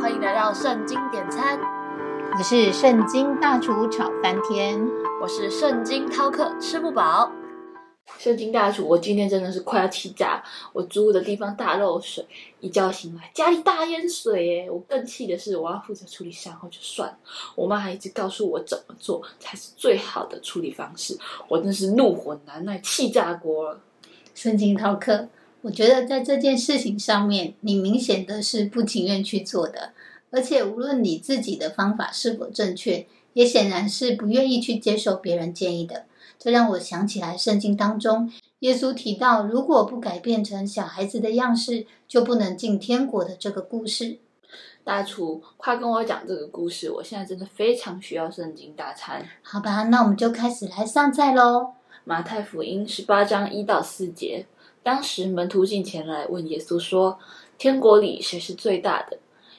欢迎来到圣经点餐，我是圣经大厨炒翻天，我是圣经饕客吃不饱。圣经大厨，我今天真的是快要气炸！我租的地方大漏水，一觉醒来家里大淹水耶！我更气的是，我要负责处理善后就算了，我妈还一直告诉我怎么做才是最好的处理方式，我真是怒火难耐，气炸锅了。圣经饕客，我觉得在这件事情上面，你明显的是不情愿去做的，而且无论你自己的方法是否正确，也显然是不愿意去接受别人建议的。这让我想起来，圣经当中耶稣提到，如果不改变成小孩子的样式，就不能进天国的这个故事。大厨，快跟我讲这个故事！我现在真的非常需要圣经大餐。好吧，那我们就开始来上菜喽。马太福音十八章一到四节，当时门徒进前来问耶稣说：“天国里谁是最大的？”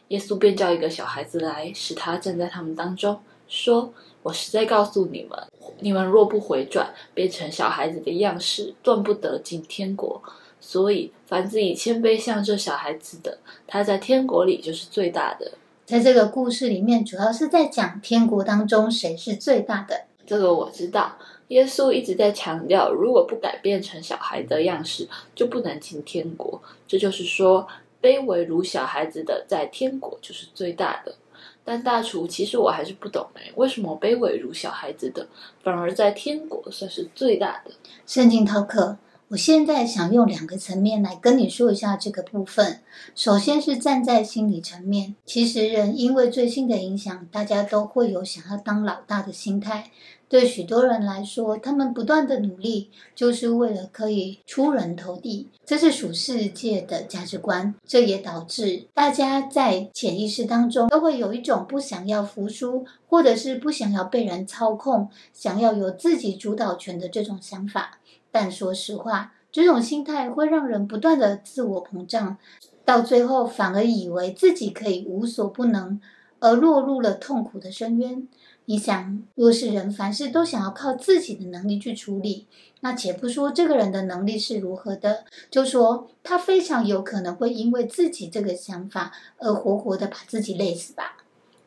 耶稣便叫一个小孩子来，使他站在他们当中，说：“我实在告诉你们。”你们若不回转，变成小孩子的样式，断不得进天国。所以，凡自以谦卑像这小孩子的，他在天国里就是最大的。在这个故事里面，主要是在讲天国当中谁是最大的。这个我知道，耶稣一直在强调，如果不改变成小孩的样式，就不能进天国。这就是说，卑微如小孩子的，在天国就是最大的。但大厨，其实我还是不懂哎，为什么卑微如小孩子的，反而在天国算是最大的？圣经饕客，我现在想用两个层面来跟你说一下这个部分。首先是站在心理层面，其实人因为最新的影响，大家都会有想要当老大的心态。对许多人来说，他们不断的努力，就是为了可以出人头地，这是属世界的价值观。这也导致大家在潜意识当中都会有一种不想要服输，或者是不想要被人操控，想要有自己主导权的这种想法。但说实话，这种心态会让人不断的自我膨胀，到最后反而以为自己可以无所不能，而落入了痛苦的深渊。你想，若是人凡事都想要靠自己的能力去处理，那且不说这个人的能力是如何的，就说他非常有可能会因为自己这个想法而活活的把自己累死吧。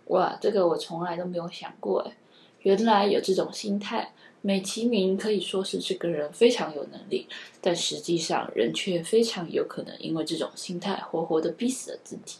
哇，这个我从来都没有想过诶，原来有这种心态，美其名可以说是这个人非常有能力，但实际上人却非常有可能因为这种心态活活的逼死了自己。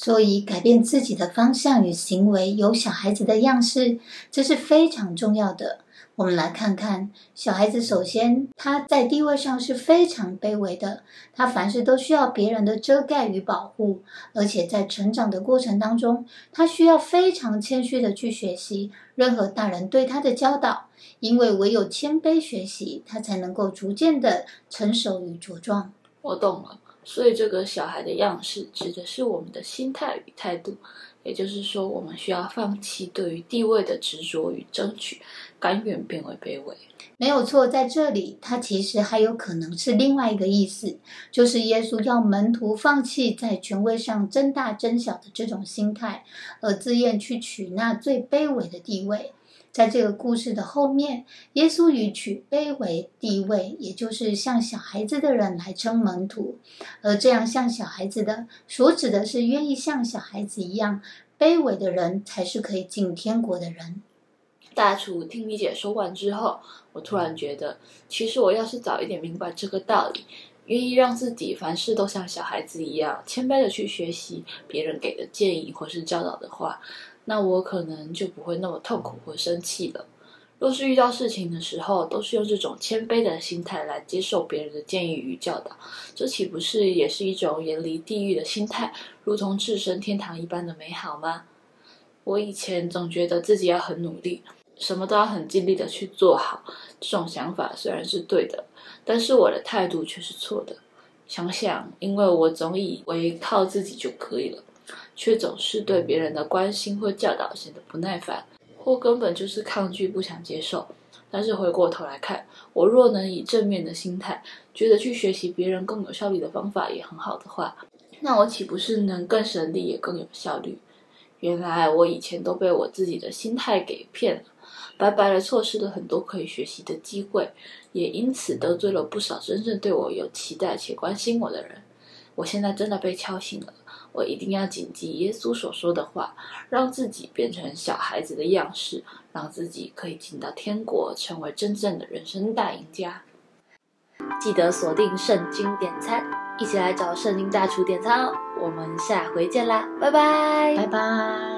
所以，改变自己的方向与行为，有小孩子的样式，这是非常重要的。我们来看看小孩子。首先，他在地位上是非常卑微的，他凡事都需要别人的遮盖与保护，而且在成长的过程当中，他需要非常谦虚的去学习任何大人对他的教导，因为唯有谦卑学习，他才能够逐渐的成熟与茁壮。我懂了。所以，这个小孩的样式指的是我们的心态与态度，也就是说，我们需要放弃对于地位的执着与争取，甘愿变为卑微。没有错，在这里，它其实还有可能是另外一个意思，就是耶稣要门徒放弃在权威上争大争小的这种心态，而自愿去取那最卑微的地位。在这个故事的后面，耶稣以取卑微地位，也就是像小孩子的人来称门徒，而这样像小孩子的，所指的是愿意像小孩子一样卑微的人，才是可以进天国的人。大厨听你姐说完之后，我突然觉得，其实我要是早一点明白这个道理，愿意让自己凡事都像小孩子一样谦卑的去学习别人给的建议或是教导的话。那我可能就不会那么痛苦或生气了。若是遇到事情的时候，都是用这种谦卑的心态来接受别人的建议与教导，这岂不是也是一种远离地狱的心态，如同置身天堂一般的美好吗？我以前总觉得自己要很努力，什么都要很尽力的去做好，这种想法虽然是对的，但是我的态度却是错的。想想，因为我总以为靠自己就可以了。却总是对别人的关心或教导显得不耐烦，或根本就是抗拒、不想接受。但是回过头来看，我若能以正面的心态，觉得去学习别人更有效率的方法也很好的话，那我岂不是能更省力也更有效率？原来我以前都被我自己的心态给骗了，白白的错失了很多可以学习的机会，也因此得罪了不少真正对我有期待且关心我的人。我现在真的被敲醒了。我一定要谨记耶稣所说的话，让自己变成小孩子的样式，让自己可以进到天国，成为真正的人生大赢家。记得锁定圣经点餐，一起来找圣经大厨点餐哦！我们下回见啦，拜拜，拜拜。